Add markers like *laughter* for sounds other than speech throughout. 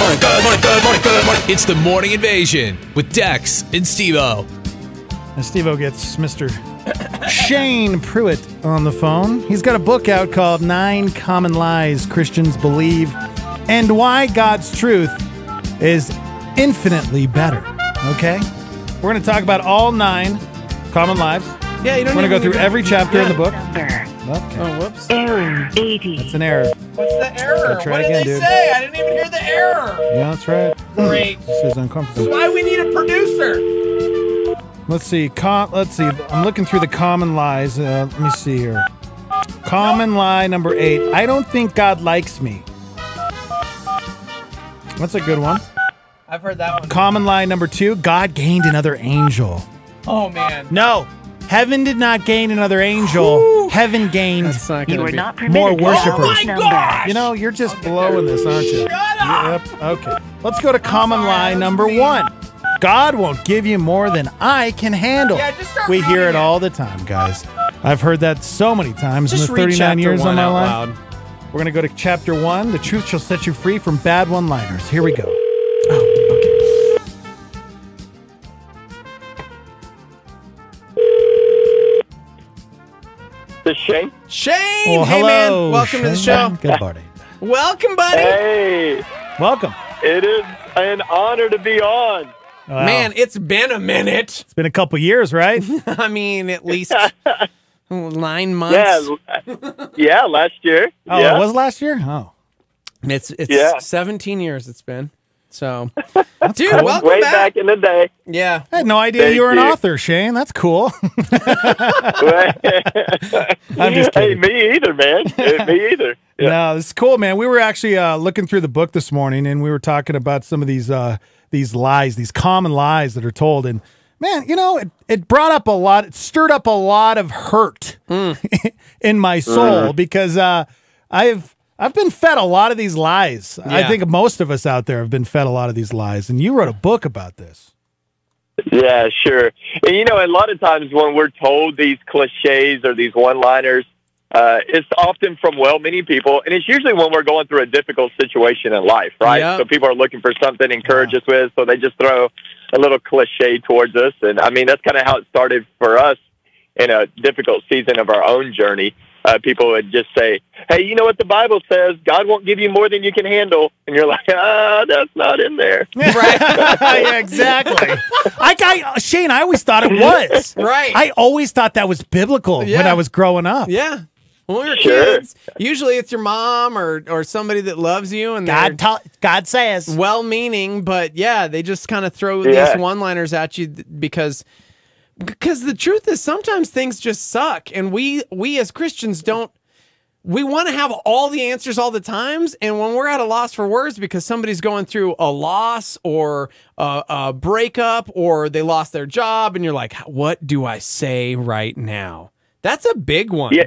morning, good morning, good morning, good morning. It's the morning invasion with Dex and Stevo. And Steve O gets Mr. Shane Pruitt on the phone. He's got a book out called Nine Common Lies Christians Believe and Why God's Truth is Infinitely Better. Okay? We're going to talk about all nine common lies. Yeah, you don't We're going to go through every chapter in the book. Number. Okay. Oh, whoops. Error 80. It's an error. What's the error? try What again, did they dude. say? I didn't even hear the error. Yeah, that's right. Great. This is uncomfortable. That's Why we need a producer? Let's see. Com- let's see. I'm looking through the common lies. Uh, let me see here. Common lie number eight. I don't think God likes me. That's a good one. I've heard that one. Common lie number two. God gained another angel. Oh man. No, heaven did not gain another angel. Heaven gained. That's not You gonna are be. not permitted More to worshipers. Oh my gosh! You know, you're just blowing this, aren't you? Shut up! Yep. Okay. Let's go to common sorry, lie number being- one. God won't give you more than I can handle. Yeah, just start we hear running it it. all the time, guys. I've heard that so many times Just in read the 39 chapter years one on my out life. loud. We're going to go to chapter one. The truth shall set you free from bad one liners. Here we go. This is Shane. Shane, Well, hey hello. man, welcome to the show. Good morning. Welcome, buddy. Hey, Welcome. it is an honor to be on. Wow. Man, it's been a minute. it's been a couple years, right? *laughs* I mean, at least *laughs* nine months. Yeah, yeah, last year. Oh, yeah. it was last year? Oh. It's it's Yeah. 17 years it's been. So, dude, cool. welcome Way back. back in the day. Yeah. I had no idea Thank you were an you. author, Shane. That's cool. *laughs* I'm just kidding. hey, kidding. me either, man. *laughs* Me either. Yeah. No, this is cool, man. We were actually uh, looking through the book this morning, and we were talking about some of these uh, these lies, these common lies that are told. And man, you know, it, it brought up a lot. It stirred up a lot of hurt *laughs* in my soul because uh, I've I've been fed a lot of these lies. I think most of us out there have been fed a lot of these lies. And you wrote a book about this. Yeah, sure. And you know, a lot of times when we're told these cliches or these one-liners, uh, it's often from well-meaning people, and it's usually when we're going through a difficult situation in life, right? Yep. So people are looking for something to encourage us with, so they just throw a little cliche towards us. And I mean, that's kind of how it started for us in a difficult season of our own journey. Uh, people would just say, "Hey, you know what the Bible says? God won't give you more than you can handle," and you're like, *laughs* "Ah, that's not in there." *laughs* Right? *laughs* yeah, exactly. I, I Shane, I always thought it was. Right. I always thought that was biblical when I was growing up. Yeah. When we were Sure. kids, usually it's your mom or or somebody that loves you and God, ta- God says. well-meaning, but yeah, they just kind of throw Yeah. these one-liners at you th- because because the truth is sometimes things just suck and we we as Christians don't we want to have all the answers all the times and when we're at a loss for words because somebody's going through a loss or a, a breakup or they lost their job and you're like what do i say right now that's a big one Yeah.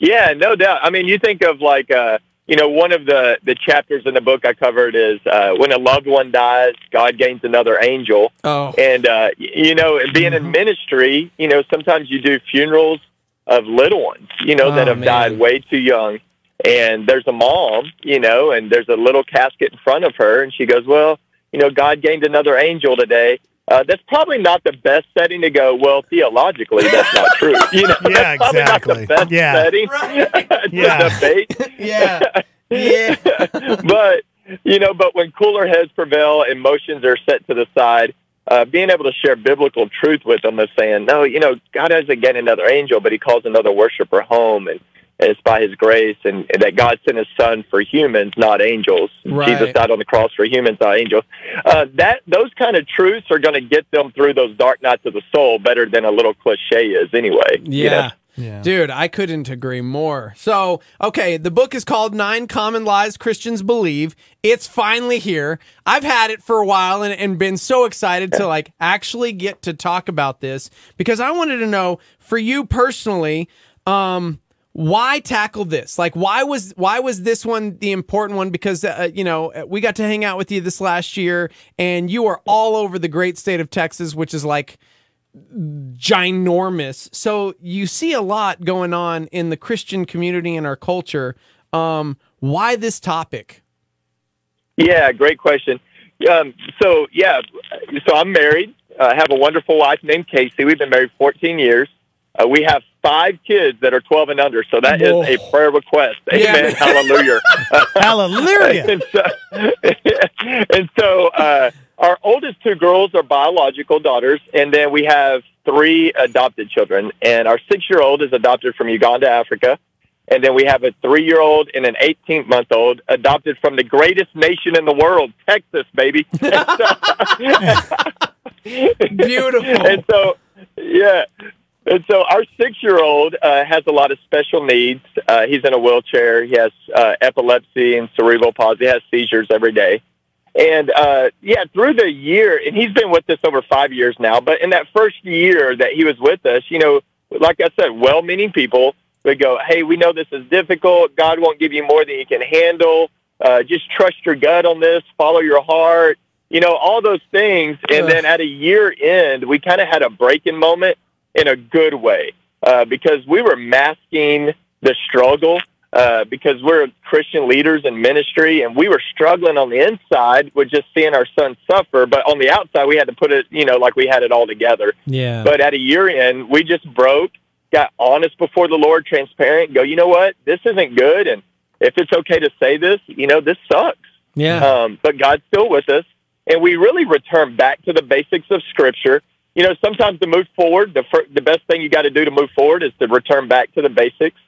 Yeah, no doubt. I mean, you think of like, uh, you know, one of the the chapters in the book I covered is uh, when a loved one dies, God gains another angel. oh And uh, you know, being in ministry, you know, sometimes you do funerals of little ones, you know, that Oh, have man. died way too young. And there's a mom, you know, and there's a little casket in front of her, and she goes, "Well, you know, God gained another angel today." Uh, that's probably not the best setting to go. Well, theologically, that's not true. *laughs* You know, Yeah, that's probably exactly. not the best Yeah. setting Right. *laughs* to Yeah. debate. *laughs* yeah yeah but you know, but when cooler heads prevail, emotions are set to the side. Uh, being able to share biblical truth with them is saying, no, you know, God doesn't get another angel, but He calls another worshiper home, and, and it's by His grace, and, and that God sent His Son for humans, not angels. Right. Jesus died on the cross for humans, not angels. Uh, that those kind of truths are going to get them through those dark nights of the soul better than a little cliche is, anyway. you know? Yeah. Yeah. Dude, I couldn't agree more. So, okay, the book is called Nine Common Lies Christians Believe. It's finally here. I've had it for a while and, and been so excited to like actually get to talk about this because I wanted to know for you personally, um, why tackle this? Like, why was why was this one the important one? Because uh, you know we got to hang out with you this last year, and you are all over the great state of Texas, which is like ginormous. So you see a lot going on in the Christian community and our culture. Um, why this topic? Yeah, great question. Um, so yeah, so I'm married. I uh, have a wonderful wife named Casey. We've been married 14 years. Uh, we have five kids that are 12 and under. So that Whoa. is a prayer request. Amen. Yeah. *laughs* Hallelujah. *laughs* Hallelujah. and so, *laughs* and so uh, our oldest two girls are biological daughters, and then we have three adopted children. And our six-year-old is adopted from Uganda, Africa. And then we have a three-year-old and an 18-month-old adopted from the greatest nation in the world, Texas, baby. Beautiful. and so, yeah. And so our six-year-old uh, has a lot of special needs. Uh, he's in a wheelchair. He has uh, epilepsy and cerebral palsy. He has seizures every day. And uh, yeah, through the year, and he's been with us over five years now. But in that first year that he was with us, you know, like I said, well-meaning people would go, "Hey, we know this is difficult. God won't give you more than you can handle. Uh, just trust your gut on this. Follow your heart. You know, all those things." And Ugh. then at a year end, we kind of had a breaking moment in a good way uh, because we were masking the struggle uh, because we're Christian leaders in ministry and we were struggling on the inside with just seeing our son suffer, but on the outside we had to put it, you know, like we had it all together. yeah. But at a year end, we just broke, got honest before the Lord, transparent, go, you know what, this isn't good, and if it's okay to say this, you know, this sucks. yeah. Um, but God's still with us, and we really return back to the basics of Scripture. You know, sometimes to move forward, the fir- the best thing you got to do to move forward is to return back to the basics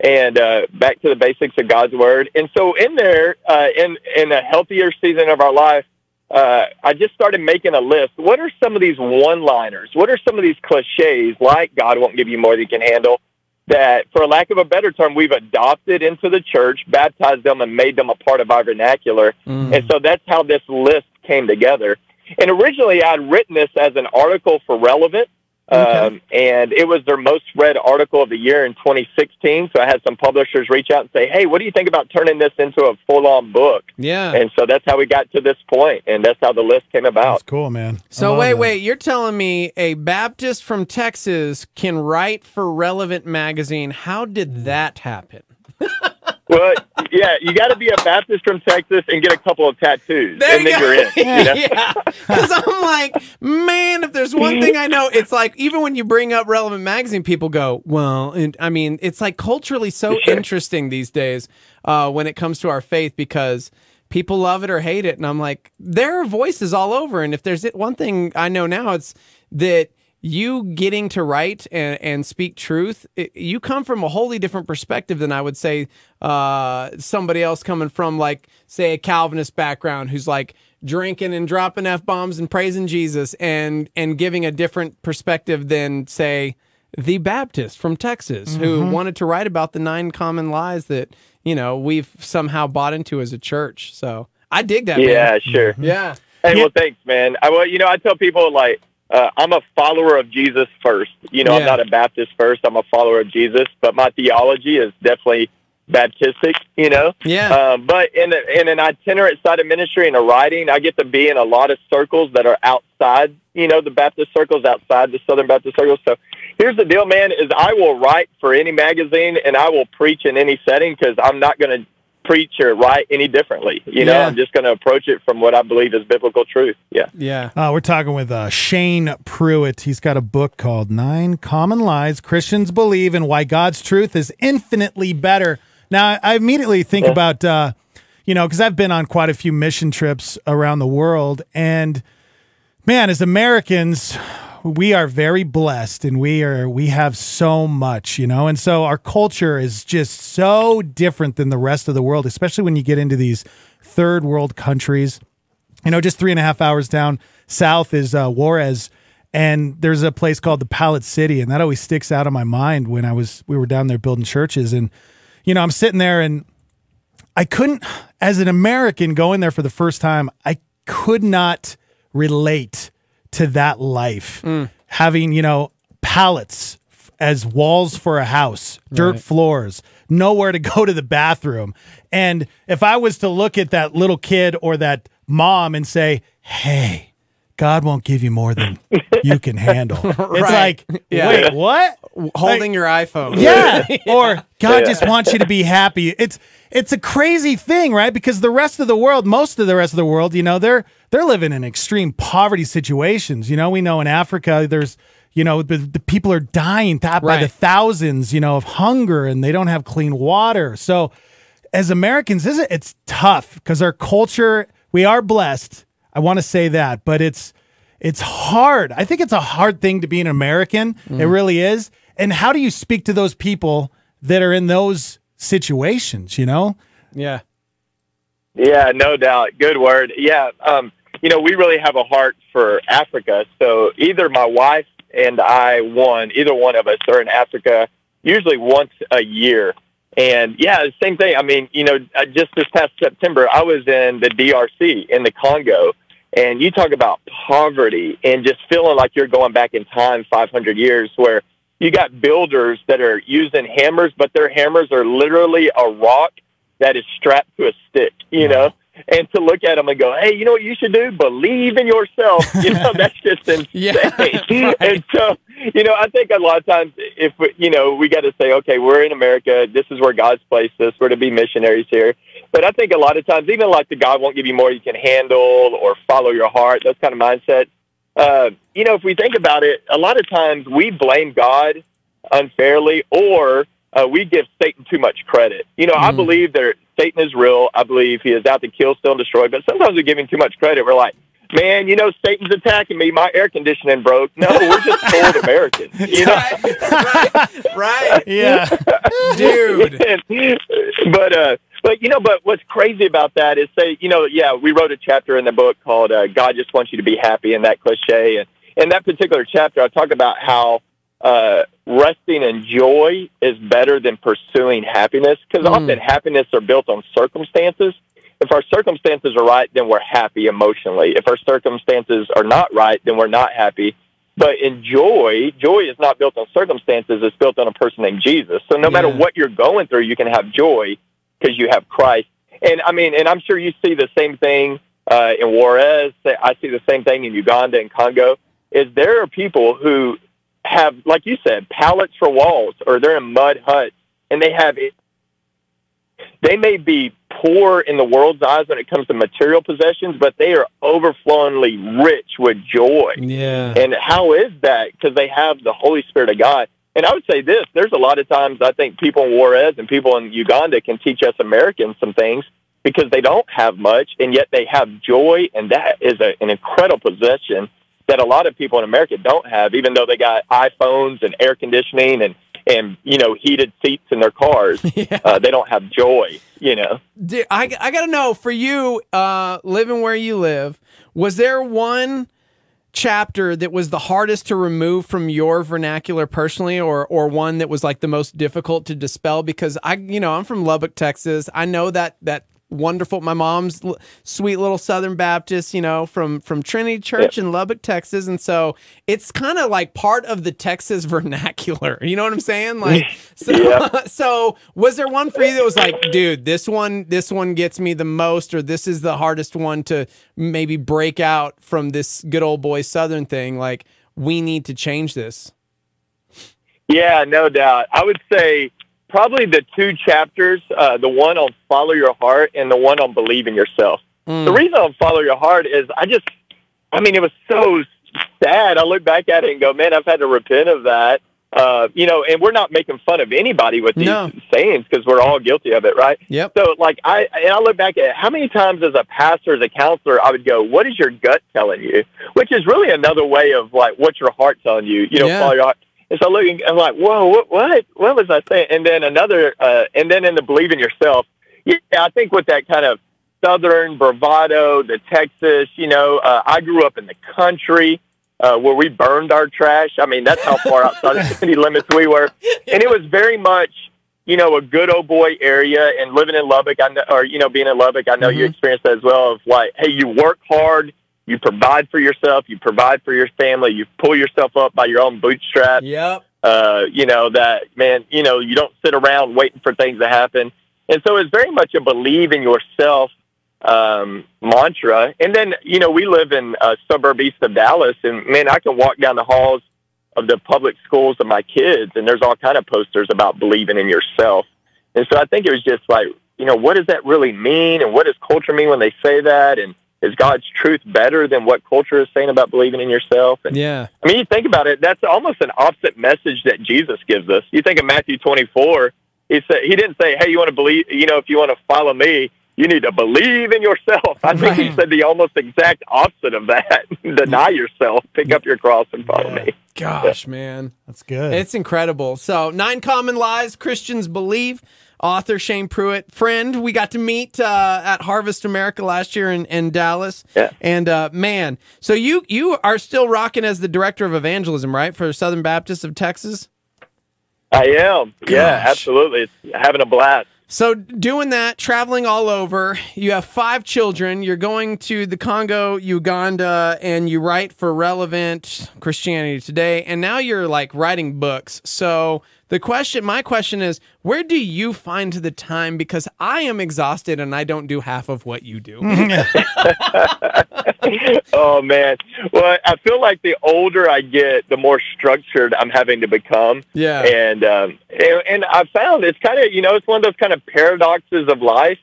and uh, back to the basics of God's Word. And so, in there, uh, in in a healthier season of our life, uh, I just started making a list. What are some of these one-liners? What are some of these cliches, like God won't give you more than you can handle? That, for lack of a better term, we've adopted into the church, baptized them, and made them a part of our vernacular. Mm. And so that's how this list came together. And originally, I'd written this as an article for Relevant, um, and it was their most read article of the year in 2016. So I had some publishers reach out and say, "Hey, what do you think about turning this into a full-on book?" yeah. And so that's how we got to this point, and that's how the list came about. That's cool, man. So wait, that. wait, you're telling me a Baptist from Texas can write for Relevant magazine. How did that happen? Well, yeah, you got to be a Baptist from Texas and get a couple of tattoos, There and you then go. you're in. You know? *laughs* yeah. Because I'm like, man, if there's one thing I know, it's like even when you bring up Relevant Magazine, people go, well, and I mean, it's like culturally so *laughs* Sure. interesting these days uh, when it comes to our faith because people love it or hate it. And I'm like, there are voices all over. And if there's one thing I know now, it's that you getting to write and, and speak truth, it, you come from a wholly different perspective than I would say uh, somebody else coming from, like, say, a Calvinist background who's like drinking and dropping f bombs and praising Jesus and and giving a different perspective than, say, the Baptist from Texas who wanted to write about the nine common lies that you know we've somehow bought into as a church. So I dig that. Yeah, man. sure. yeah. Hey, Yeah. well, thanks, man. I well, you know, I tell people like uh, I'm a follower of Jesus first. You know, I'm not a Baptist first. I'm a follower of Jesus, but my theology is definitely Baptistic. You know, Yeah. um, but in a, in an itinerant side of ministry and a writing, I get to be in a lot of circles that are outside. You know, the Baptist circles outside the Southern Baptist circles. So here's the deal, man: is I will write for any magazine and I will preach in any setting because I'm not going to preach or write any differently. You know, Yeah. I'm just going to approach it from what I believe is biblical truth. Yeah. yeah. Uh, we're talking with uh, Shane Pruitt. He's got a book called Nine Common Lies Christians Believe and Why God's Truth is Infinitely Better. Now, I immediately think about, uh, you know, because I've been on quite a few mission trips around the world. And man, as Americans, we are very blessed and we are we have so much you know? And so our culture is just so different than the rest of the world especially when you get into these third world countries. You know, just three and a half hours down south is uh, Juarez, and there's a place called the Pallet City, and that always sticks out of my mind when I was we were down there building churches, and you know, I'm sitting there and I couldn't, as an American going there for the first time, I could not relate to that life, mm. having you know pallets as walls for a house, dirt floors, nowhere to *laughs* go to the bathroom. And if I was to look at that little kid or that mom and say, "Hey, God won't give you more than *laughs* you can handle. It's Right. like, Yeah. wait, what? Holding your iPhone. Yeah. *laughs* Or God just wants you to be happy. It's it's a crazy thing, right? Because the rest of the world, most of the rest of the world, you know, they're they're living in extreme poverty situations. You know, we know in Africa there's you know the, the people are dying th- by the thousands, you know, of hunger and they don't have clean water. So as Americans, is it it's tough because our culture, we are blessed. I want to say that, but it's it's hard. I think it's a hard thing to be an American. It really is. And how do you speak to those people that are in those situations, you know? Yeah. Yeah, no doubt. Good word. Yeah, um, you know, we really have a heart for Africa. So either my wife and I, one, either one of us are in Africa usually once a year. And yeah, same thing. I mean, you know, uh, just this past September, I was in the DRC in the Congo, and you talk about poverty and just feeling like you're going back in time 500 years, where you got builders that are using hammers, but their hammers are literally a rock that is strapped to a stick, you know? And to look at them and go, hey, you know what you should do? Believe in yourself. You know, *laughs* that's just insane. Yeah, *laughs* right. And so, you know, I think a lot of times if, we, you know, we got to say, okay, we're in America. This is where God's placed us. We're to be missionaries here. But I think a lot of times, even like the God won't give you more you can handle or follow your heart, those kind of mindsets. Uh, you know, if we think about it, a lot of times we blame God unfairly or uh, we give Satan too much credit. You know, I believe that Satan is real. I believe he is out to kill, steal, and destroy. But sometimes we give him too much credit. We're like, man, you know, Satan's attacking me. My air conditioning broke. No, we're just *laughs* cold Americans. You know? right. Right. Right. Yeah. *laughs* Dude. *laughs* But uh, but you know, but what's crazy about that is say, you know, yeah, we wrote a chapter in the book called uh, "God Just Wants You to Be Happy," and that cliche, and in that particular chapter, I talk about how uh, resting in joy is better than pursuing happiness because often happiness are built on circumstances. If our circumstances are right, then we're happy emotionally. If our circumstances are not right, then we're not happy. But in joy, joy is not built on circumstances, it's built on a person named Jesus. So no matter what you're going through, you can have joy because you have Christ. And I mean, and I'm sure you see the same thing uh, in Juarez. I see the same thing in Uganda and Congo. Is there are people who have, like you said, pallets for walls, or they're in mud huts, and they have it. They may be poor in the world's eyes when it comes to material possessions, but they are overflowingly rich with joy. Yeah. And how is that? Because they have the Holy Spirit of God. And I would say this: there's a lot of times I think people in Juarez and people in Uganda can teach us Americans some things because they don't have much, and yet they have joy, and that is a, an incredible possession that a lot of people in America don't have, even though they got iPhones and air conditioning and and you know heated seats in their cars. *laughs* uh, they don't have joy. You know. Dude, I, I got to know for you, uh, living where you live, was there one chapter that was the hardest to remove from your vernacular personally or or one that was like the most difficult to dispel? Because I you know I'm from Lubbock Texas. I know that that wonderful my mom's l- sweet little southern baptist you know from from Trinity Church in Lubbock Texas and so it's kind of like part of the Texas *laughs* vernacular you know what I'm saying *laughs* like so Yeah. *laughs* so was there one for you that was like dude this one this one gets me the most or this is the hardest one to maybe break out from this good old boy southern thing like we need to change this Yeah, no doubt. I would say probably the two chapters, uh, the one on follow your heart and the one on believe in yourself. The reason on follow your heart is I just, I mean, it was so sad. I look back at it and go, man, I've had to repent of that. Uh, you know, and we're not making fun of anybody with these No. sayings because we're all guilty of it, right? Yep. So, like, I and I look back at how many times as a pastor, as a counselor, I would go, "What is your gut telling you?" Which is really another way of like, what's your heart telling you? You know, Yeah. follow your heart. And so looking, I'm like, whoa, what, what, what was I saying? And then another, uh, and then in the believe in yourself. Yeah, I think with that kind of southern bravado, the Texas, you know, uh, I grew up in the country uh, where we burned our trash. I mean, that's how far outside the city limits we were, and it was very much, you know, a good old boy area. And living in Lubbock, I know, or you know, being in Lubbock, I know you experienced that as well. Of like, hey, you work hard. You provide for yourself. You provide for your family. You pull yourself up by your own bootstraps Yep. uh, you know, that man, you know, you don't sit around waiting for things to happen. And so it's very much a believe in yourself um, mantra. And then, you know, we live in a suburb east of Dallas, and man, I can walk down the halls of the public schools of my kids, and there's all kind of posters about believing in yourself. And so I think it was just like, you know, what does that really mean, and what does culture mean when they say that, and is God's truth better than what culture is saying about believing in yourself? And, Yeah. I mean, you think about it, that's almost an opposite message that Jesus gives us. You think of Matthew 24, he said he didn't say, "Hey, you want to believe, you know, if you want to follow me, you need to believe in yourself." I think he said the almost exact opposite of that. *laughs* Deny yourself, pick up your cross and follow Yeah. me. Gosh, man. That's good. It's incredible. So, Nine Common Lies Christians Believe. Author Shane Pruitt, friend, we got to meet uh, at Harvest America last year in, in Dallas. Yeah. And uh, man, so you you are still rocking as the director of evangelism, right, for Southern Baptist of Texas? I am. Yeah, absolutely. Having a blast. So doing that, traveling all over, you have five children. You're going to the Congo, Uganda, and you write for Relevant Christianity Today, and now you're like writing books. So the question, my question is, where do you find the time? Because I am exhausted and I don't do half of what you do. *laughs* *laughs* oh man. Well, I feel like the older I get, the more structured I'm having to become. Yeah. And um, and, and I found it's kind of you know it's one of those kind of paradoxes of life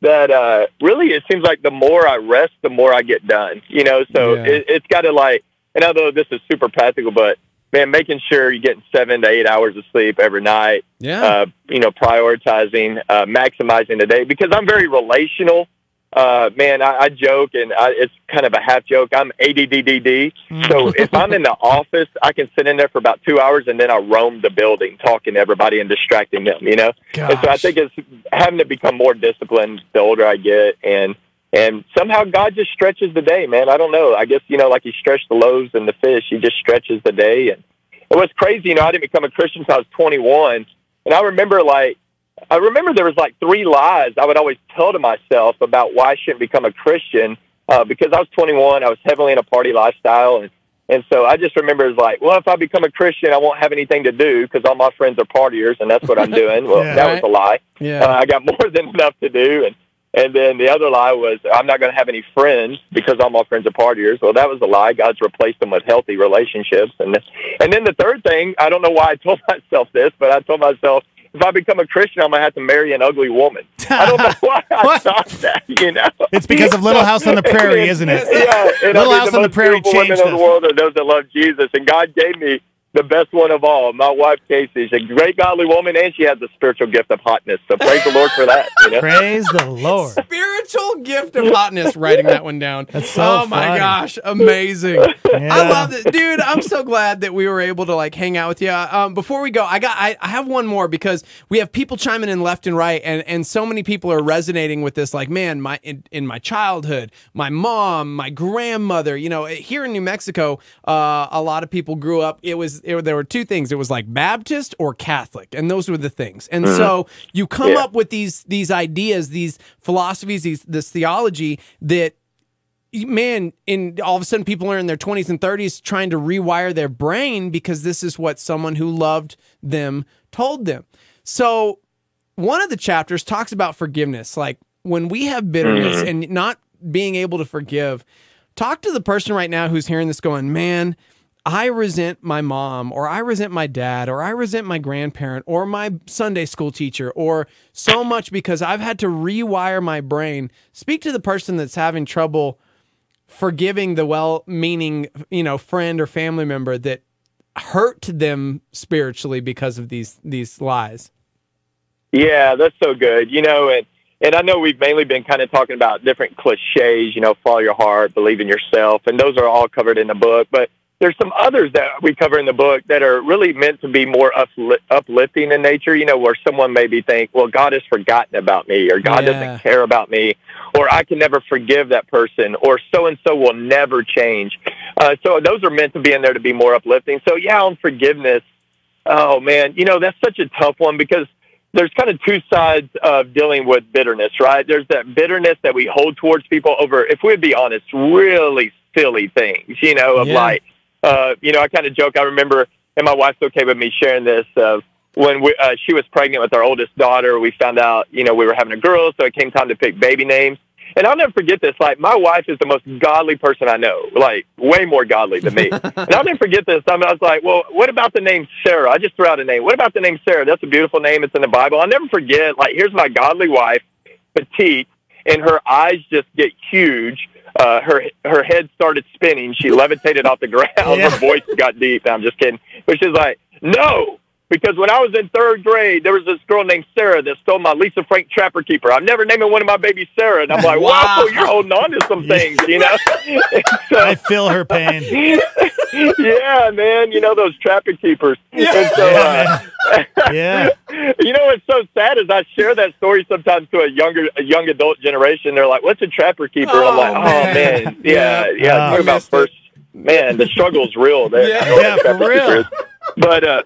that uh, really it seems like the more I rest, the more I get done. You know, so Yeah. it, it's got to like. And although this is super practical, but man, making sure you're getting seven to eight hours of sleep every night. Yeah. Uh, you know, prioritizing, uh, maximizing the day because I'm very relational. Uh, man, I, I joke and I, it's kind of a half joke. I'm ADDDD. So if I'm in the office, I can sit in there for about two hours and then I roam the building talking to everybody and distracting them, you know? And so I think it's having to become more disciplined the older I get. And, and somehow God just stretches the day, man. I don't know. I guess, you know, like he stretched the loaves and the fish, he just stretches the day. And it was crazy. You know, I didn't become a Christian until I was 21. And I remember like, I remember there was like three lies I would always tell to myself about why I shouldn't become a Christian. Uh, because I was 21, I was heavily in a party lifestyle, and and so I just remember it's like, well, if I become a Christian, I won't have anything to do because all my friends are partiers, and that's what I'm doing. Well, *laughs* Yeah. that was a lie. yeah. Uh, I got *laughs* more than enough to do, and and then the other lie was I'm not going to have any friends because I'm all my friends are partiers. Well, that was a lie. God's replaced them with healthy relationships, and then, and then the third thing, I don't know why I told *laughs* myself this, but I told myself if I become a Christian, I'm gonna have to marry an ugly woman. I don't know *laughs* why I thought that. You know, It's because of Little House on the Prairie, *laughs* isn't it? yeah, Little I mean, House the on the Prairie beautiful women changed in the world are those that love Jesus, and God gave me the best one of all, my wife Casey. She's a great godly woman, and she has the spiritual gift of hotness. So praise the Lord for that. You know? Praise the *laughs* Lord. Spiritual gift of hotness, writing that one down. That's so Oh my gosh, amazing. Yeah. I love it, dude. I'm so glad that we were able to like hang out with you. Um, before we go, I got I, I have one more because we have people chiming in left and right, and and so many people are resonating with this. Like, man, my in, in my childhood, my mom, my grandmother. You know, here in New Mexico, uh, a lot of people grew up. It was it, there were two things. It was like Baptist or Catholic, and those were the things. And mm-hmm. so you come Yeah. up with these these ideas, these philosophies, these this theology that man, in all of a sudden people are in their 20s and 30s trying to rewire their brain because this is what someone who loved them told them. So, one of the chapters talks about forgiveness. Like when we have bitterness mm-hmm. and not being able to forgive, talk to the person right now who's hearing this going, man, I resent my mom, or I resent my dad, or I resent my grandparent, or my Sunday school teacher, or so much because I've had to rewire my brain. Speak to the person that's having trouble forgiving the well-meaning, you know, friend or family member that hurt them spiritually because of these these lies. Yeah, that's so good. You know, and and I know we've mainly been kind of talking about different cliches. You know, follow your heart, believe in yourself, and those are all covered in the book. But there's some others that we cover in the book that are really meant to be more upli- uplifting in nature. You know, where someone maybe think, well, God has forgotten about me, or God Yeah. doesn't care about me, or I can never forgive that person, or so and so will never change. Uh, so those are meant to be in there to be more uplifting. So yeah, on forgiveness. Oh man, you know that's such a tough one because there's kind of two sides of dealing with bitterness, right? There's that bitterness that we hold towards people over, if we'd be honest, really silly things, you know, of Yeah. like, uh, you know, I kind of joke. I remember, and my wife's okay with me sharing this. Uh, when we, uh, she was pregnant with our oldest daughter, we found out, you know, we were having a girl, so it came time to pick baby names. And I'll never forget this. Like, my wife is the most godly person I know, like, way more godly than me. *laughs* and I'll never forget this. I, mean, I was like, well, what about the name Sarah? I just threw out a name. What about the name Sarah? That's a beautiful name. It's in the Bible. I'll never forget, like, here's my godly wife, petite, and her eyes just get huge. Uh, her her head started spinning. She levitated off the ground. Yeah. Her voice got deep. No, I'm just kidding. But she's like, no, because when I was in third grade, there was this girl named Sarah that stole my Lisa Frank Trapper Keeper. I'm never naming one of my babies Sarah. And I'm like, *laughs* wow, Wow. so you're holding on to some things, you know? *laughs* So, I feel her pain. *laughs* yeah, man, you know those Trapper Keepers. And so, uh, Yeah. you know what's so sad is I share that story sometimes to a younger, a young adult generation. They're like, "What's a Trapper Keeper?" and I'm Oh, like, "Oh man. man, yeah, yeah." Ah. talk about Missed it. first, man, the struggle's real there. Yeah. I know what Yeah, for real. But uh,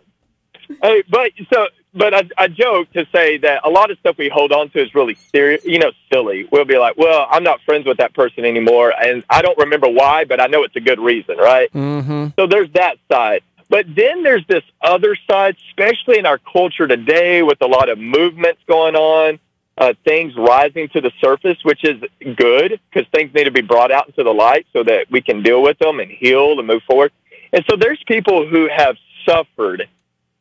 hey, but so, but I, I joke to say that a lot of stuff we hold on to is really serious, you know, silly. We'll be like, "Well, I'm not friends with that person anymore," and I don't remember why, but I know it's a good reason, right? Mm-hmm. So there's that side. But then there's this other side, especially in our culture today with a lot of movements going on, uh, things rising to the surface, which is good because things need to be brought out into the light so that we can deal with them and heal and move forward. And so there's people who have suffered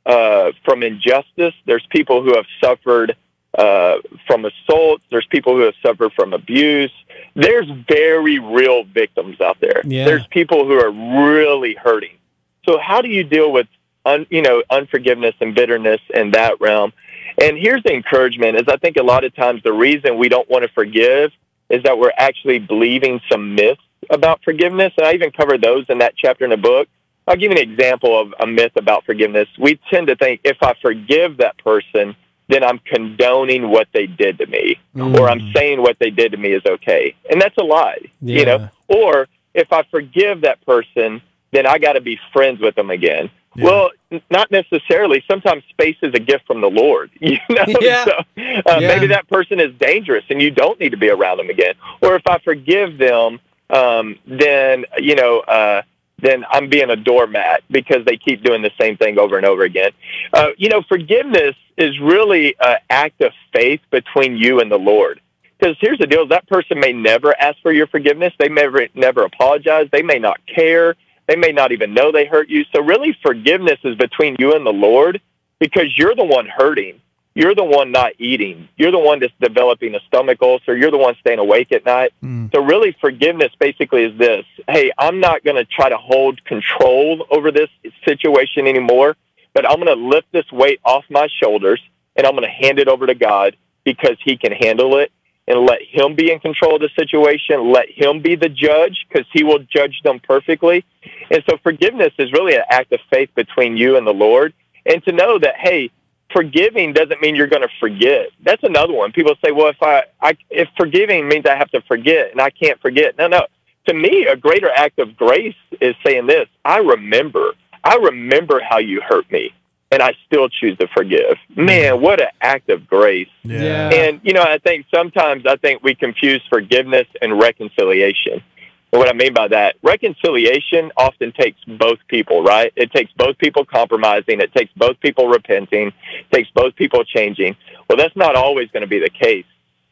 uh, from injustice. There's people who have suffered uh, from assaults. There's people who have suffered from abuse. There's very real victims out there. Yeah. There's people who are really hurting. So how do you deal with un, you know unforgiveness and bitterness in that realm? And here's the encouragement: is I think a lot of times the reason we don't want to forgive is that we're actually believing some myths about forgiveness, and I even cover those in that chapter in the book. I'll give you an example of a myth about forgiveness. We tend to think if I forgive that person, then I'm condoning what they did to me, or I'm saying what they did to me is okay, and that's a lie. You know, or if I forgive that person, then I got to be friends with them again. Well, n- not necessarily. Sometimes space is a gift from the Lord. *laughs* You know, *laughs* Yeah. so uh, Yeah. maybe that person is dangerous, and you don't need to be around them again. Or if I forgive them, um, then you know, uh, then I'm being a doormat because they keep doing the same thing over and over again. Uh, you know, forgiveness is really an act of faith between you and the Lord. Because here's the deal: that person may never ask for your forgiveness. They may never, never apologize. They may not care. They may not even know they hurt you. So really, forgiveness is between you and the Lord because you're the one hurting. You're the one not eating. You're the one that's developing a stomach ulcer. You're the one staying awake at night. Mm. So really, forgiveness basically is this: Hey, I'm not going to try to hold control over this situation anymore, but I'm going to lift this weight off my shoulders and I'm going to hand it over to God because He can handle it and let Him be in control of the situation. Let Him be the judge because He will judge them perfectly. And so, forgiveness is really an act of faith between you and the Lord, and to know that hey forgiving doesn't mean you're going to forget. That's another one. People say, "Well, if I, I if forgiving means I have to forget and I can't forget." No, no. To me, a greater act of grace is saying this: I remember. I remember how you hurt me, and I still choose to forgive. Man, what an act of grace! Yeah. And you know, I think sometimes I think we confuse forgiveness and reconciliation. And what I mean by that, reconciliation often takes both people, right? It takes both people compromising, it takes both people repenting, it takes both people changing. Well, that's not always going to be the case.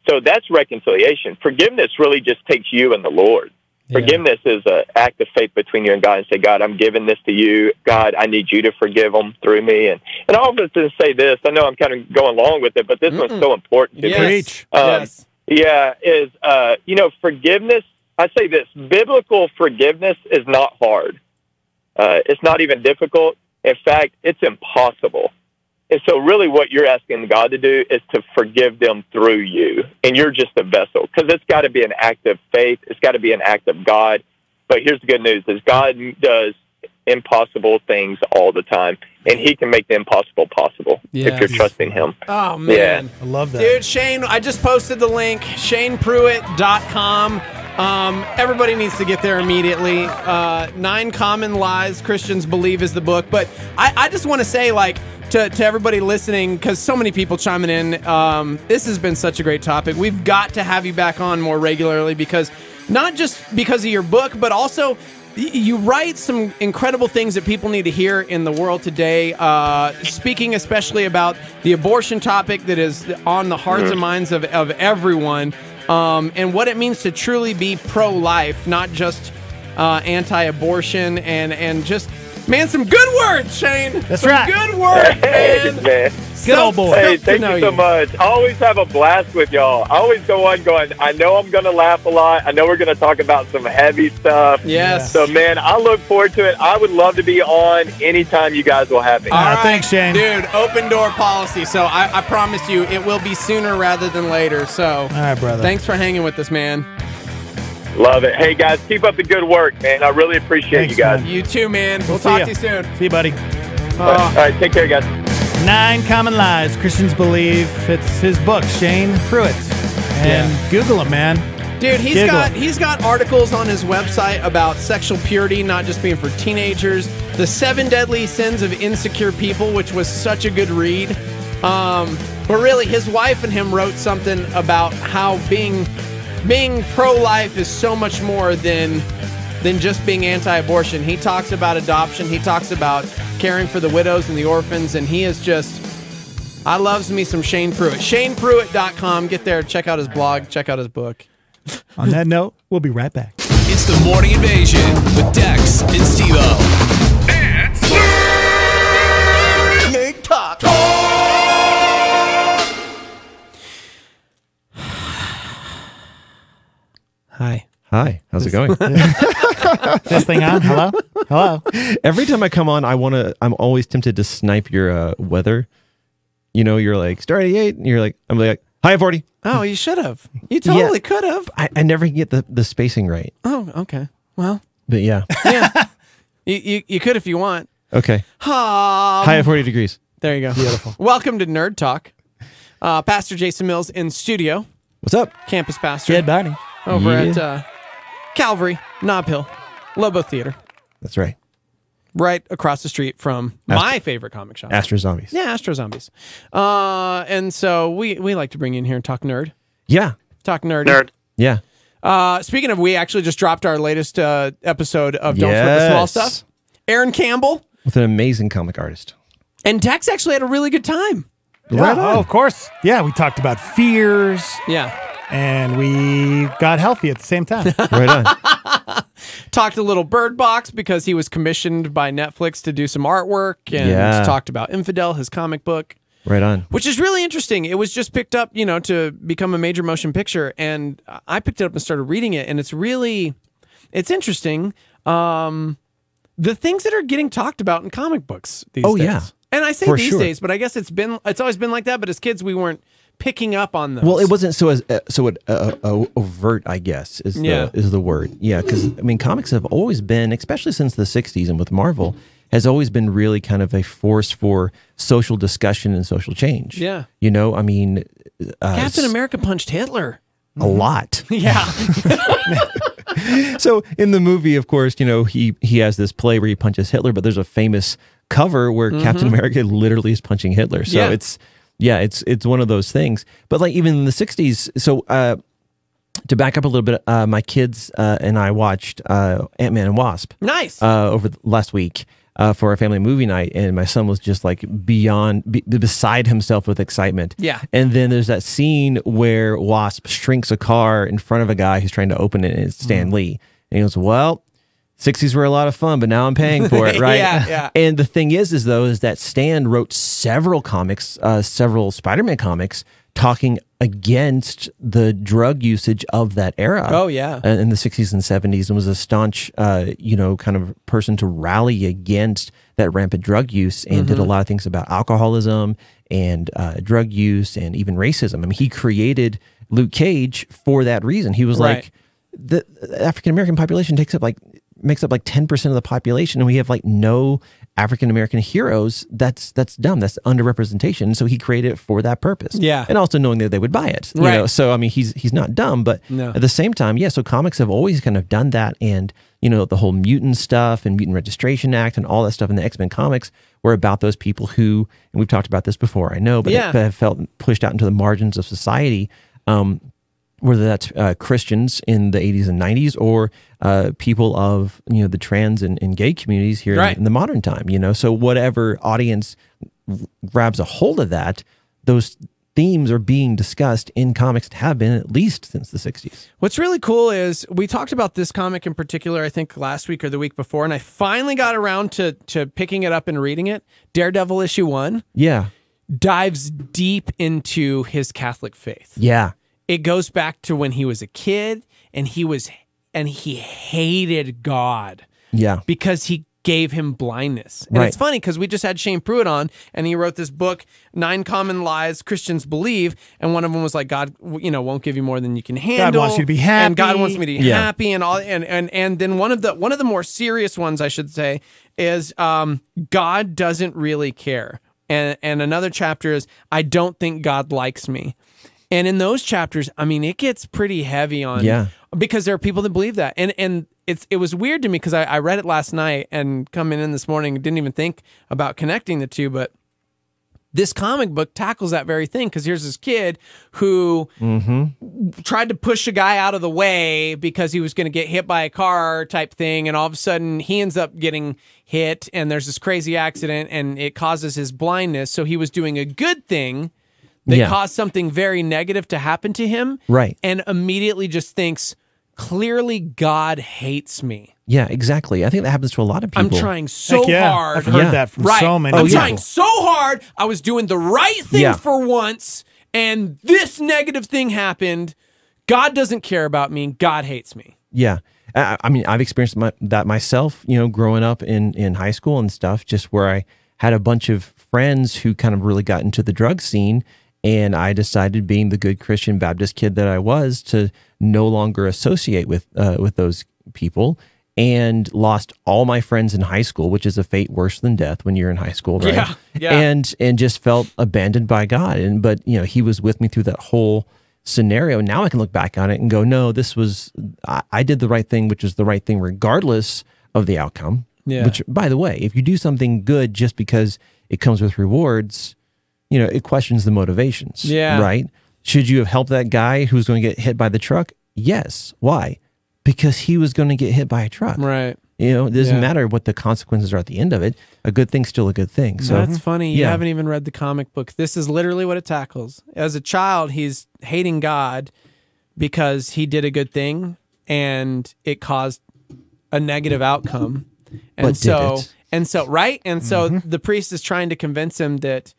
So that's reconciliation. Forgiveness really just takes you and the Lord. Forgiveness is an act of faith between you and God and say, God, I'm giving this to you. God, I need you to forgive them through me. And, and all of us to say this, I know I'm kind of going along with it, but this one's so important to Yes. me. Preach. Um, yes. Yeah, is uh, you know, forgiveness. I say this: biblical forgiveness is not hard. Uh, it's not even difficult. In fact, it's impossible. And so, really, what you're asking God to do is to forgive them through you, and you're just a vessel. Because it's got to be an act of faith. It's got to be an act of God. But here's the good news: is God does impossible things all the time, and He can make the impossible possible if you're trusting Him. Oh man. I love that. Dude, Shane, I just posted the link, shanepruitt.com. Um, everybody needs to get there immediately. Uh, Nine Common Lies Christians Believe is the book. But I, I just want to say, like, to, to everybody listening, because so many people chiming in, um, this has been such a great topic. We've got to have you back on more regularly because not just because of your book, but also you write some incredible things that people need to hear in the world today. Uh, speaking especially about the abortion topic that is on the hearts and minds of, of everyone. Um, and what it means to truly be pro-life, not just uh, anti-abortion, and and just man, some good words, Shane. That's some right. Good words, *laughs* Hey, man. man. Good old boy. Hey, Stoked thank you so much. I always have a blast with y'all. I always go on going, I know I'm going to laugh a lot. I know we're going to talk about some heavy stuff. Yes. So, man, I look forward to it. I would love to be on anytime you guys will have me. All right, thanks, Shane. Dude, open door policy. So I, I promise you, it will be sooner rather than later. So, All right, brother. thanks for hanging with us, man. Love it. Hey, guys, keep up the good work, man. I really appreciate Thanks, you guys. man. You too, man. We'll, see talk ya. to you soon. See you, buddy. All Oh, right, take care, guys. Nine Common Lies Christians Believe. It's his book, Shane Pruitt. And Google him, man. Dude, he's Giggle. got he's got articles on his website about sexual purity, not just being for teenagers. The Seven Deadly Sins of Insecure People, which was such a good read. Um, but really, his wife and him wrote something about how being being pro-life is so much more than than just being anti-abortion. He talks about adoption. He talks about caring for the widows and the orphans, and he is just I loves me some Shane Pruitt. ShanePruitt.com. Get there, check out his blog, check out his book. On that note, we'll be right back. It's the Morning Invasion with Dex and Steve-O. Hi. Hi, how's it going? *laughs* This thing on? Hello? Hello? Every time I come on, I want to. I'm always tempted to snipe your uh, weather. You know, you're like star 88, and you're like, I'm like high 40. Oh, you should have. You totally could have. I, I never get the the spacing right, Oh, okay. Well, but yeah, *laughs* yeah. you, you you could if you want. okay. Um, High of 40 degrees. There you go. Beautiful. Welcome to Nerd Talk. Uh, pastor Jason Mills in studio, What's up? campus pastor Good buddy. Over Yeah. at uh, Calvary, Nob Hill, Lobo Theater, That's right. right across the street from my favorite comic shop. Astro zombies. Yeah, Astro Zombies. Uh, and so we we like to bring you in here and talk nerd, Yeah. talk nerd. Nerd. Yeah. Uh, speaking of, we actually just dropped our latest uh, episode of Don't Forget the Small Yes. Stuff. Aaron Campbell With an amazing comic artist. and Dex actually had a really good time. Yeah, oh, of course. Yeah, we talked about fears Yeah, and we got healthy at the same time. *laughs* Right on. *laughs* talked a little Bird Box because he was commissioned by Netflix to do some artwork, and Yeah. talked about Infidel, his comic book. right on. which is really interesting. It was just picked up, you know, to become a major motion picture, and I picked it up and started reading it, and it's really, it's interesting. Um, the things that are getting talked about in comic books these Oh, days. yeah. and I say For these sure. days, but I guess it's been, it's always been like that. But as kids, we weren't picking up on those. Well, it wasn't so as uh, so it, uh, uh, overt, I guess, is Yeah. the is the word. Yeah, because I mean, comics have always been, especially since the '60s and with Marvel, has always been really kind of a force for social discussion and social change. Yeah. you know, I mean, uh, Captain America punched Hitler. a lot. *laughs* Yeah, *laughs* so in the movie, of course, you know he he has this play where he punches Hitler, but there's a famous cover where Captain America literally is punching Hitler. So Mm-hmm. Yeah. it's yeah, it's it's one of those things. But like even in the '60s, so uh, to back up a little bit, uh, my kids uh, and I watched uh, Ant Man and Wasp nice. uh, over the last week uh, for our family movie night, and my son was just like beyond, be, beside himself with excitement. Yeah. And then there's that scene where Wasp shrinks a car in front of a guy who's trying to open it, and it's Stan Mm-hmm. Lee, and he goes, "Well." 60s were a lot of fun, but now I'm paying for it, *laughs* right? Yeah, yeah. And the thing is, is though, is that Stan wrote several comics, uh, several Spider-Man comics, talking against the drug usage of that era. Oh, yeah. uh, in the 60s and 70s, and was a staunch, uh, you know, kind of person to rally against that rampant drug use, and did a lot of things about alcoholism and uh, drug use, and even racism. I mean, he created Luke Cage for that reason. He was Right. like, the African American population takes up like makes up like 10% of the population and we have like no African American heroes that's that's dumb that's underrepresentation so he created it for that purpose Yeah. and also knowing that they would buy it you Right. know so I mean he's he's not dumb but No. at the same time yeah so comics have always kind of done that and you know the whole mutant stuff and mutant registration act and all that stuff in the X-Men comics were about those people who and we've talked about this before I know but Yeah. have felt pushed out into the margins of society um, whether that's uh, Christians in the 80s and 90s or uh, people of you know the trans and, and gay communities here in- Right. in, the modern time. You know, so whatever audience grabs a hold of that, those themes are being discussed in comics and have been at least since the 60s. What's really cool is we talked about this comic in particular, I think last week or the week before, and I finally got around to to picking it up and reading it. Daredevil issue one Yeah. dives deep into his Catholic faith. Yeah. It goes back to when he was a kid and he was and he hated God Yeah. because he gave him blindness. And Right. it's funny because we just had Shane Pruitt on and he wrote this book, Nine Common Lies Christians Believe. And one of them was like, God, you know, won't give you more than you can handle. God wants you to be happy. And God happy. wants me to be Yeah. happy and all. And, and, and then one of the, one of the more serious ones I should say is, um, God doesn't really care. And, and another chapter is, I don't think God likes me. And in those chapters, I mean, it gets pretty heavy on Yeah. because there are people that believe that. And and it's it was weird to me because I, I read it last night and coming in this morning didn't even think about connecting the two, but this comic book tackles that very thing because here's this kid who mm-hmm. tried to push a guy out of the way because he was going to get hit by a car type thing and all of a sudden he ends up getting hit and there's this crazy accident and it causes his blindness so he was doing a good thing that Yeah. caused something very negative to happen to him Right. and immediately just thinks clearly god hates me Yeah, exactly. I think that happens to a lot of people. i'm trying so yeah. hard I've heard Yeah. that from right so many i'm oh, people. trying so hard i was doing the right thing Yeah. for once and this negative thing happened god doesn't care about me god hates me Yeah. I, I mean, I've experienced my, that myself, you know, growing up in, in high school and stuff, just where I had a bunch of friends who kind of really got into the drug scene. And I decided, being the good Christian Baptist kid that I was, to no longer associate with uh, with those people, and lost all my friends in high school, which is a fate worse than death when you're in high school, right? Yeah, yeah. And and just felt abandoned by God. And but you know, He was with me through that whole scenario. Now I can look back on it and go, no, this was I, I did the right thing, which is the right thing regardless of the outcome. Yeah. Which, by the way, if you do something good just because it comes with rewards, you know, it questions the motivations. Yeah. Right. Should you have helped that guy who's going to get hit by the truck? Yes. Why? Because he was going to get hit by a truck. right You know, it doesn't Yeah. matter what the consequences are at the end of it. A good thing's still a good thing. So That's funny. You yeah. haven't even read the comic book. This is literally what it tackles. As a child, he's hating God because he did a good thing and it caused a negative outcome. And But did so it? and so right? And so mm-hmm. the priest is trying to convince him that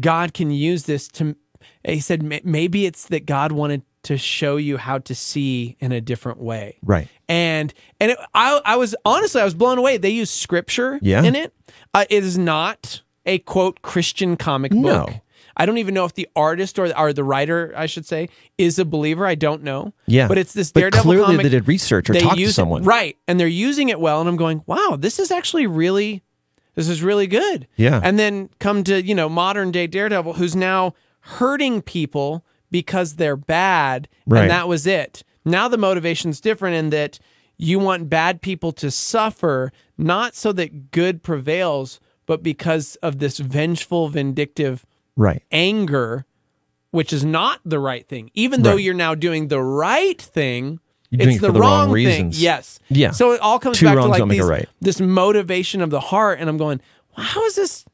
God can use this to he said maybe it's that God wanted to show you how to see in a different way right. and and it, I I was honestly I was blown away. They use scripture Yeah. in it. Uh, it is not a quote Christian comic book. No. I don't even know if the artist or or the writer, I should say, is a believer. I don't know. Yeah. but it's this But Daredevil clearly comic. they did research or They talked to it- someone. right? And they're using it well. And I'm going, wow, this is actually really, this is really good. Yeah. And then come to you know modern day Daredevil, who's now hurting people because they're bad, Right. and that was it. Now the motivation's different in that you want bad people to suffer, not so that good prevails, but because of this vengeful, vindictive Right. anger, which is not the right thing. Even though Right. you're now doing the right thing, doing it's it the, for the wrong thing. reasons. Yes. Yeah. So it all comes Two back to like don't make a these- right. this motivation of the heart, and I'm going, how is this?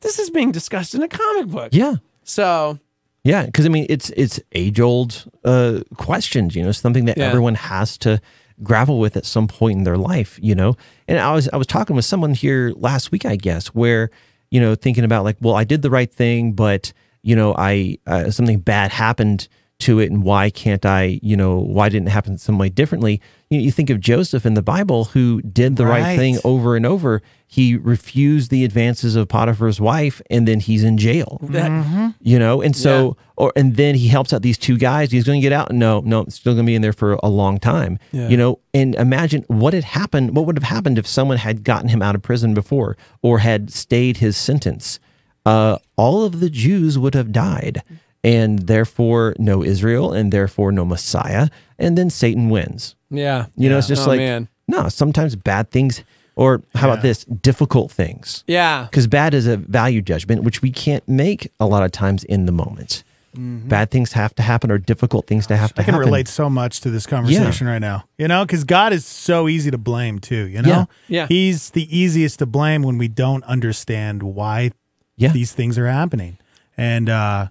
This is being discussed in a comic book. Yeah. So Yeah, because I mean, it's it's age old uh, questions. You know, something that Yeah. everyone has to grapple with at some point in their life. You know, and I was I was talking with someone here last week, I guess, where you know thinking about like, well, I did the right thing, but you know, I uh, something bad happened to it, and why can't I? You know, why didn't it happen some way differently? You, you think of Joseph in the Bible, who did the right, Right. thing over and over. He refused the advances of Potiphar's wife, and then he's in jail that, you know and so or and then he helps out these two guys he's going to get out no no still going to be in there for a long time Yeah. you know and imagine what had happened what would have happened if someone had gotten him out of prison before or had stayed his sentence uh, all of the jews would have died and therefore no israel and therefore no messiah and then satan wins yeah, you know it's just Oh, like man. no sometimes bad things or how about this difficult things yeah, because bad is a value judgment, which we can't make a lot of times in the moment. Bad things have to happen, or difficult things to have to happen. I can happen. relate so much to this conversation right now. You know, because God is so easy to blame too. You know, Yeah. Yeah. He's the easiest to blame when we don't understand why Yeah, these things are happening. And uh,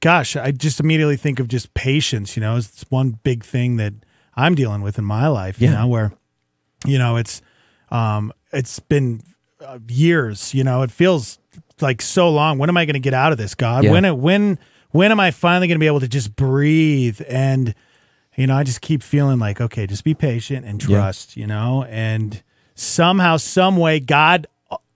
gosh, I just immediately think of just patience. You know, it's one big thing that I'm dealing with in my life. You Yeah. know, where you know it's um it's been uh, years. You know, it feels like so long. When am I going to get out of this, God? Yeah. When when when am I finally going to be able to just breathe and you know, I just keep feeling like, okay, just be patient and Yeah. trust, you know, and somehow, some way, God,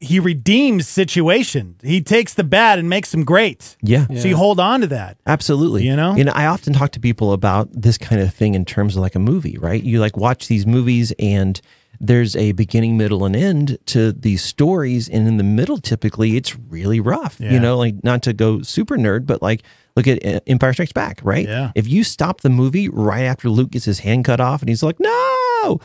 He redeems situation. He takes the bad and makes them great. Yeah. So you hold on to that. Absolutely. You know? And I often talk to people about this kind of thing in terms of like a movie, right? You like watch these movies and there's a beginning, middle, and end to these stories. And in the middle, typically, it's really rough. Yeah. You know, like not to go super nerd, but like look at uh, Empire Strikes Back, right? Yeah. If you stop the movie right after Luke gets his hand cut off and he's like, no,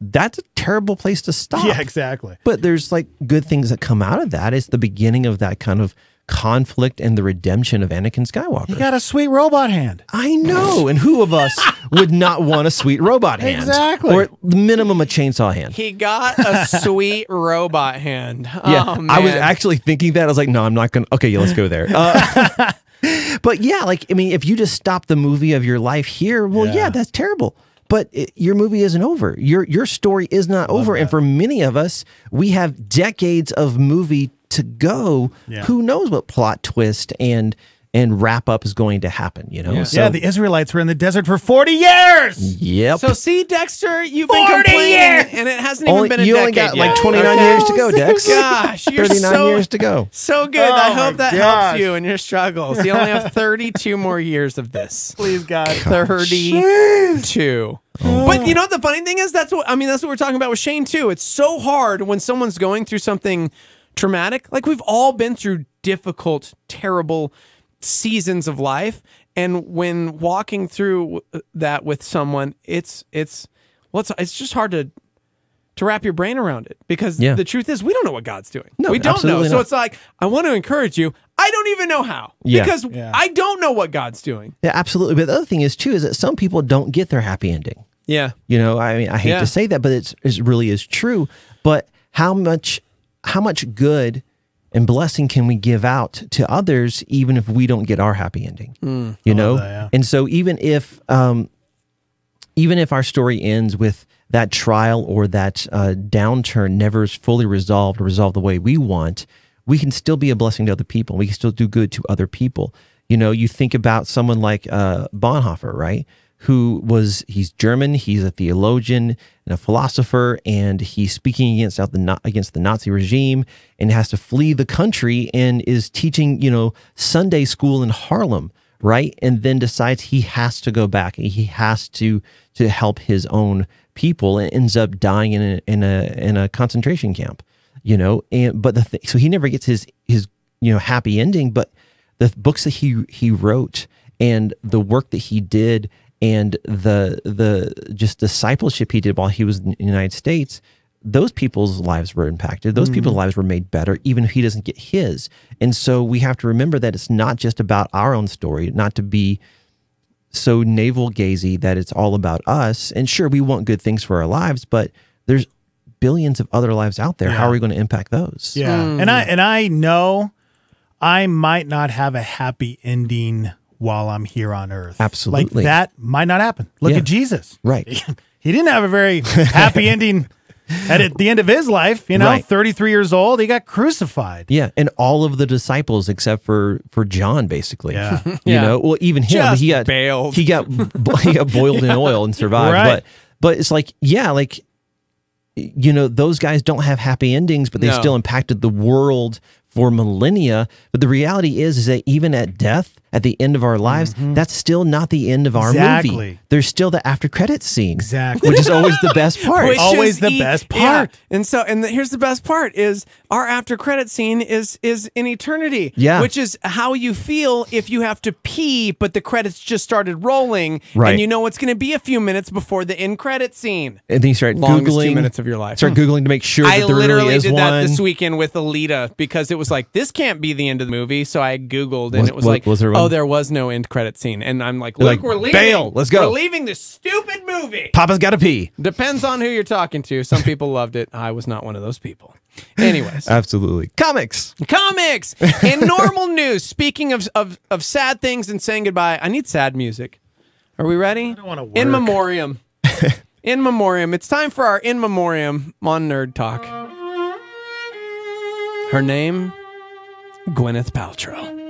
that's a terrible place to stop. Yeah, exactly. But there's like good things that come out of that. It's the beginning of that kind of conflict and the redemption of Anakin Skywalker. He got a sweet robot hand. I know. And who of us would not want a sweet robot hand? Exactly. Or at the minimum, a chainsaw hand. He got a sweet robot hand. Yeah. Oh, I was actually thinking that. I was like, no, I'm not going to. Okay, yeah, let's go there. Uh, *laughs* but yeah, like, I mean, if you just stop the movie of your life here, well, yeah, Yeah. that's terrible. But it, your movie isn't over. Your your story is not over. And for many of us, we have decades of movie to go. Yeah. Who knows what plot twist and and wrap up is going to happen? You know. Yeah. So, yeah, the Israelites were in the desert for 40 years. Yep. So see, Dexter, you've been 40 complaining, years! and it hasn't even only, been a you only decade got like 29 Okay? years to go, Dex. *laughs* Gosh, you're 39 so, years to go. So good. I Oh, hope that gosh. helps you in your struggles. You only have *laughs* 32 more years of this. Please, God. 32. But you know what the funny thing is? That's what I mean. That's what we're talking about with Shane too. It's so hard when someone's going through something traumatic. Like we've all been through difficult, terrible seasons of life, and when walking through that with someone, it's it's well, it's, it's just hard to to wrap your brain around it because Yeah. the truth is we don't know what God's doing. No, we don't know. absolutely So it's like I want to encourage you. I don't even know how Yeah. because Yeah. I don't know what God's doing. Yeah, absolutely. But the other thing is too is that some people don't get their happy ending. Yeah. You know, I mean, I hate Yeah. to say that, but it's it really is true. But how much how much good and blessing can we give out to others even if we don't get our happy ending? you know, that, yeah. and so even if um, even if our story ends with that trial or that uh, downturn never is fully resolved or resolved the way we want, we can still be a blessing to other people. We can still do good to other people. You know, you think about someone like uh, Bonhoeffer, right? Who was he's German, he's a theologian and a philosopher, and he's speaking against out the against the Nazi regime, and has to flee the country, and is teaching you know Sunday school in Harlem, right? And then decides he has to go back, and he has to to help his own people, and ends up dying in a in a in a concentration camp, you know. And but the thing, so he never gets his his you know happy ending, but the books that he he wrote and the work that he did and the the just discipleship he did while he was in the United States those people's lives were impacted. Those people's mm. lives were made better even if he doesn't get his. And so we have to remember that it's not just about our own story not to be so navel gazy that it's all about us. And sure we want good things for our lives but there's billions of other lives out there. How are we going to impact those? Yeah. Hmm. And I and I know I might not have a happy ending while I'm here on earth. Absolutely. Like that might not happen. Look Yeah. at Jesus. right *laughs* He didn't have a very happy *laughs* ending at, at the end of his life, you know, Right. 33 years old, he got crucified. Yeah, and all of the disciples except for for John, basically. Yeah. *laughs* you Yeah. know, well, even him, Just he got bailed. He got he got boiled in oil and survived. Right. But but it's like, yeah, like you know, those guys don't have happy endings, but they No. still impacted the world for millennia. But the reality is, is that even at death, at the end of our lives, mm-hmm. that's still not the end of our movie. There's still the after credits scene, Exactly. which is always *laughs* the best part. Which Always is the e- best yeah. part. And so, and the, here's the best part: is our after credit scene is is in eternity. Yeah. which is how you feel if you have to pee, but the credits just started rolling, Right. and you know it's going to be a few minutes before the end credit scene. and then you start Longest googling two minutes of your life. Start googling to make sure I that there literally really is did one. that this weekend with Alita because it was like this can't be the end of the movie. So I googled and Was- it was wa- like, was there one oh, No, there was no end credit scene, and I'm like, They're look, like, we're leaving. "Bail, let's go." We're leaving this stupid movie. Papa's got to pee. Depends on who you're talking to. Some people loved it. I was not one of those people. Anyways, *laughs* Absolutely. Comics. comics. *laughs* In normal news, speaking of, of of sad things and saying goodbye, I need sad music. Are we ready? I don't wanna In memoriam. *laughs* in memoriam. It's time for our in memoriam on Nerd Talk. Her name, Gwyneth Paltrow.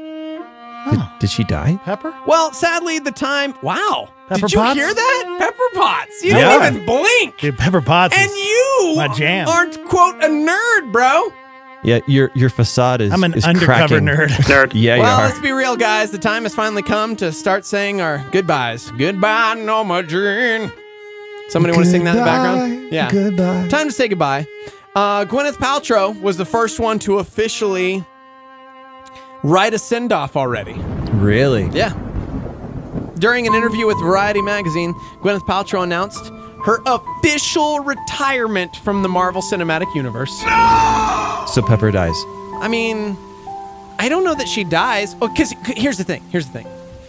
Did, did she die? Pepper? Well, sadly, the time. Wow. Pepper Did you Potts? hear that? Pepper Potts. You Yeah. didn't even blink. Dude, Pepper Potts. And is- you my jam. aren't, quote, a nerd, bro. Yeah, your your facade is. I'm an is undercover cracking. nerd. Nerd. *laughs* Yeah, well, you let's are. be real, guys. The time has finally come to start saying our goodbyes. Goodbye, Norma Jean. Somebody want to sing that in the background? Yeah. Goodbye. Time to say goodbye. Uh, Gwyneth Paltrow was the first one to officially write a send off already. Really? Yeah. During an interview with Variety magazine, Gwyneth Paltrow announced her official retirement from the Marvel Cinematic Universe. So Pepper dies. I mean, I don't know that she dies. Oh, because here's the thing. Here's the thing.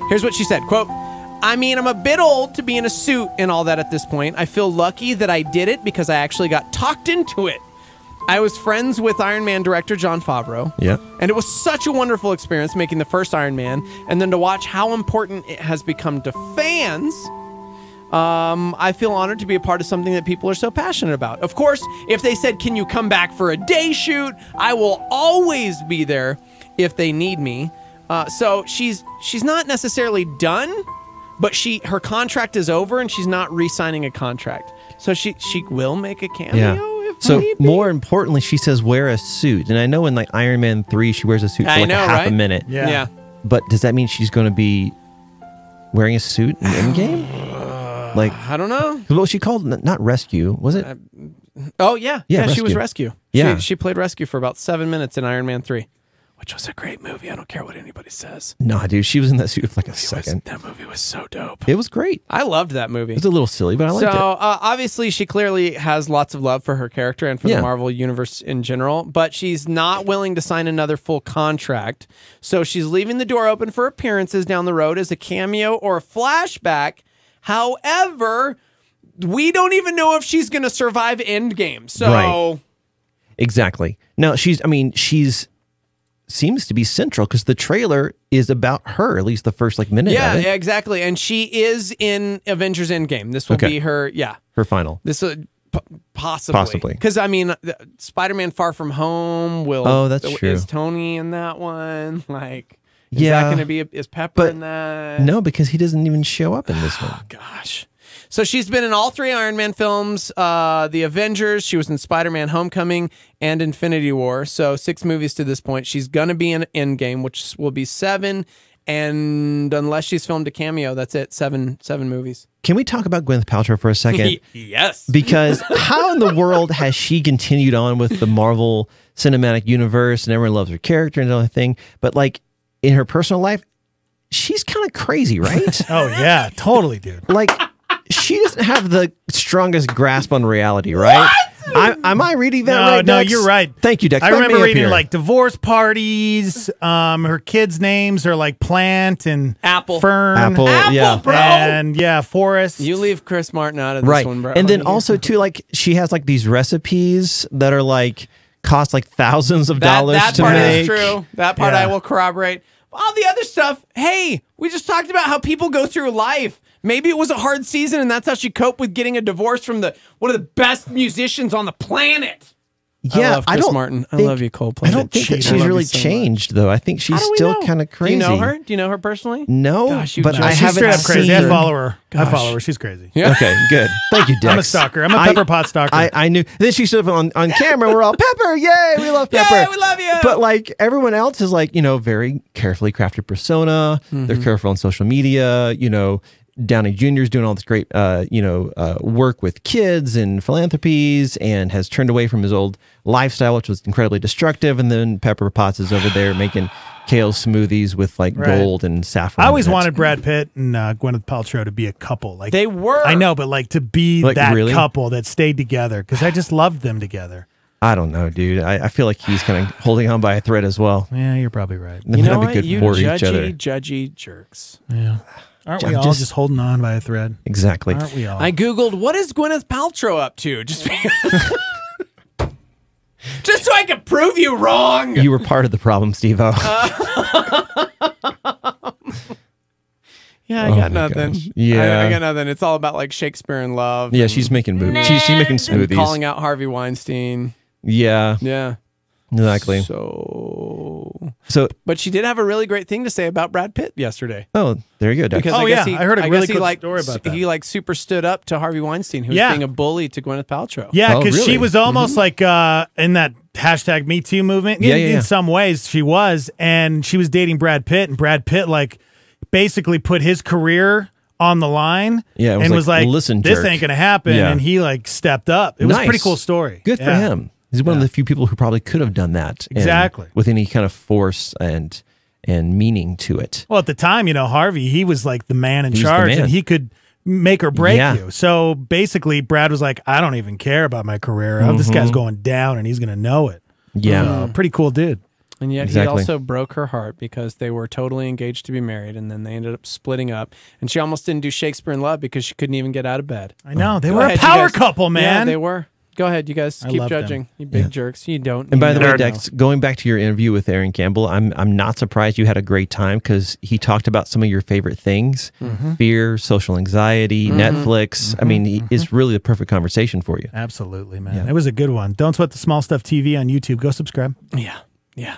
Here's what she said. Quote. I mean, I'm a bit old to be in a suit and all that at this point. I feel lucky that I did it because I actually got talked into it. I was friends with Iron Man director Jon Favreau. Yeah. And it was such a wonderful experience making the first Iron Man and then to watch how important it has become to fans. Um, I feel honored to be a part of something that people are so passionate about. Of course, if they said, "Can you come back for a day shoot?" I will always be there if they need me. Uh, so she's she's not necessarily done, but she her contract is over and she's not re-signing a contract. So she she will make a cameo Yeah. If So need be. more importantly, she says wear a suit, and I know in like Iron Man three, she wears a suit for I like know, a half a minute. Yeah. yeah. But does that mean she's going to be wearing a suit in *sighs* Endgame? like, I don't know. what was she called? N- Not rescue, was it? Oh yeah, Yeah, she was Rescue. rescue. Yeah. she, she played rescue for about seven minutes in Iron Man three, which was a great movie. I don't care what anybody says. no, dude, she was in that suit for like a It was- second. that movie was so dope. It was great. I loved that movie. It was a little silly, but I liked so it. uh, obviously she clearly has lots of love for her character and for Yeah. the Marvel universe in general, but she's not willing to sign another full contract. So she's leaving the door open for appearances down the road as a cameo or a flashback. However, we don't even know if she's going to survive Endgame. So Right. Exactly. No, she's. I mean, she's seems to be central because the trailer is about her. At least the first like minute yeah, of it. exactly. And she is in Avengers Endgame. This will Okay. be her. Yeah. Her final. This uh, p- possibly Possibly. because I mean, Spider-Man: Far From Home will. Oh, that's true. Is Tony in that one? *laughs* Like, is Yeah. that going to be? A, is Pepper But in that? No, because he doesn't even show up in this *sighs* one. Gosh. So she's been in all three Iron Man films, uh, the Avengers. She was in Spider-Man: Homecoming and Infinity War. So six movies to this point. She's gonna be in Endgame, which will be seven. And unless she's filmed a cameo, that's it. Seven, seven movies. Can we talk about Gwyneth Paltrow for a second? *laughs* yes. because how in the world has she continued on with the Marvel Cinematic Universe and everyone loves her character and everything? But like in her personal life, she's kind of crazy, right? *laughs* Oh yeah, totally, dude. like she doesn't have the strongest grasp on reality, right? I, am I reading that No, right? no, Dex? you're right. Thank you, Dex. I Back remember reading here. like divorce parties. Um, her kids' names are like Plant and Apple. Fern, Apple, Apple, yeah. bro. and yeah, Forest. You leave Chris Martin out of this right one, bro. and then also too like she has like these recipes that are like cost like thousands of that, dollars that to part is true. That part Yeah. I will corroborate. All the other stuff, hey, we just talked about how people go through life. Maybe it was a hard season, and that's how she coped with getting a divorce from the one of the best musicians on the planet. Yeah I love Chris don't Martin. I love you, Coldplay. i don't think that she's really so much. changed though i think she's How do we still kind of crazy Do you know her? Do you know her personally? no Gosh, you but just- i She's She's haven't straight up crazy. seen I her. follow her. I follow her. She's crazy. Yeah. Okay, good. Thank you, Dex. *laughs* I'm a stalker. I'm a Pepper Pot stalker. I, I knew. Then she stood up on, on camera. We're all Pepper, yay! We love Yay, Pepper. we love you. But like everyone else is like you know very carefully crafted persona. Mm-hmm. They're careful on social media. You know, Downey Jr. is doing all this great uh, you know uh, work with kids and philanthropies, and has turned away from his old lifestyle, which was incredibly destructive. And then Pepper Potts is over there making kale smoothies with like Right. gold and saffron. I always in wanted Brad Pitt and uh, Gwyneth Paltrow to be a couple. Like They were. I know, but like to be Like, that really? couple that stayed together because I just loved them together. I don't know, dude. I, I feel like he's kind of holding on by a thread as well. Yeah, you're probably right. They're You know gonna what? good You for judgy, each other. judgy jerks. Yeah. Aren't we I'm all just- just holding on by a thread? Exactly. Aren't we all? I googled what is Gwyneth Paltrow up to, just because- *laughs* just so I could prove you wrong. You were part of the problem, Steve O. *laughs* yeah, I Oh got nothing. gosh. Yeah. I, I got nothing. It's all about like Shakespeare and love. yeah, and- she's making movies. She's, she's making and smoothies. calling out Harvey Weinstein. yeah, Yeah, exactly. So, So, but she did have a really great thing to say about Brad Pitt yesterday. oh, there you go. Doc. Because Oh, I guess yeah, he, I heard a really he, cool like, story about that. He like super stood up to Harvey Weinstein, who was Yeah. being a bully to Gwyneth Paltrow. Yeah, Oh, because she was almost like uh, in that hashtag Me Too movement. Yeah, in, yeah, in yeah. some ways, she was, and she was dating Brad Pitt, and Brad Pitt like basically put his career on the line. Yeah, was and like, was like, "Listen, this jerk." ain't gonna happen," Yeah. and he like stepped up. It was a pretty cool story. Good for him. He's one of the few people who probably could have done that. and Exactly. with any kind of force and and meaning to it. Well, at the time, you know, Harvey, he was like the man in He charge, man. and he could make or break Yeah. you. So basically, Brad was like, "I don't even care about my career. This Mm-hmm. guy's going down, and he's gonna know it." Yeah. So, pretty cool dude. And yet Exactly. he also broke her heart because they were totally engaged to be married and then they ended up splitting up. And she almost didn't do Shakespeare in Love because she couldn't even get out of bed. I know they Go were ahead, a power guys. couple, Yeah, man. they were. Go ahead, you guys I keep love them. judging. You big jerks. You don't. And by the way, know. Dex, going back to your interview with Aaron Campbell, I'm I'm not surprised you had a great time because he talked about some of your favorite things: Mm-hmm. fear, social anxiety, Netflix. I mean, he it's really the perfect conversation for you. Absolutely, man. It was a good one. Don't sweat the small stuff TV on YouTube. Go subscribe. Yeah. Yeah.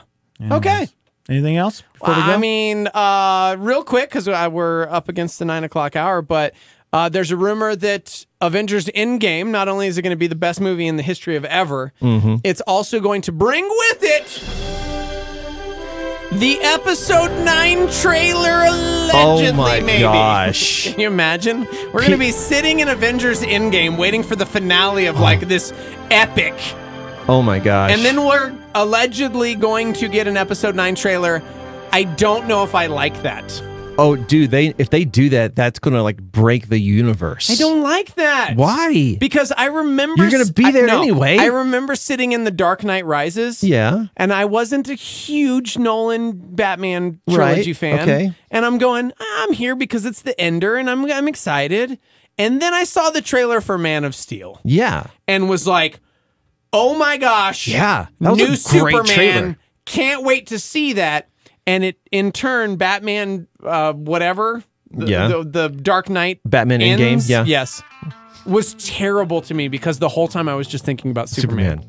Okay. Anything else before we go? I mean, uh, real quick, because we're up against the nine o'clock hour, but uh, there's a rumor that Avengers Endgame not only is it going to be the best movie in the history of ever, Mm-hmm. it's also going to bring with it the episode nine trailer. Allegedly, Oh my maybe. gosh. *laughs* Can you imagine? We're going to be sitting in Avengers Endgame waiting for the finale of like this epic. Oh my gosh! And then we're allegedly going to get an episode 9 trailer. I don't know if I like that. Oh, dude, they if they do that, that's gonna like break the universe. I don't like that. Why? Because I remember You're gonna be I- there no, anyway. I remember sitting in The Dark Knight Rises. yeah. And I wasn't a huge Nolan Batman Right, trilogy fan. okay. And I'm going, I'm here because it's the ender and I'm I'm excited. And then I saw the trailer for Man of Steel Yeah. and was like, "Oh my gosh. Yeah. That was new Superman. trailer. Can't wait to see that." And it in turn Batman uh whatever the, Yeah. the, the Dark Knight Batman Endgame, ends, yeah. Yes. Was terrible to me because the whole time I was just thinking about Superman.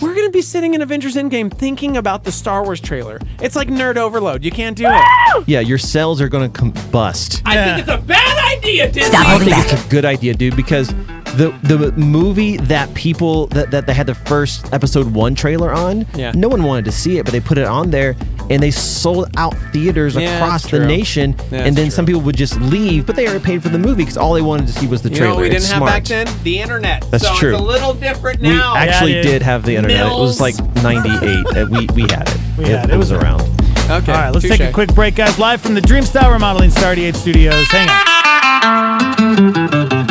We're going to be sitting in Avengers Endgame thinking about the Star Wars trailer. It's like nerd overload. You can't do it. Yeah, your cells are gonna combust. I think it's a bad idea, Disney. I think it's a good idea, dude, because the the movie that people that, that they had the first episode one trailer on, Yeah. no one wanted to see it, but they put it on there and they sold out theaters Yeah, across the nation. That's and then true. some people would just leave, but they already paid for the movie because all they wanted to see was the You trailer. know what we didn't It's have smart. back then? The internet. That's so true. it's a little different now. We actually dude. did have the internet. It was like '98. uh, we we had it. We it, had it. it was around. okay. All right, let's take a quick break, guys. Live from the Dream Style Remodeling Star 88 Studios. Hang on.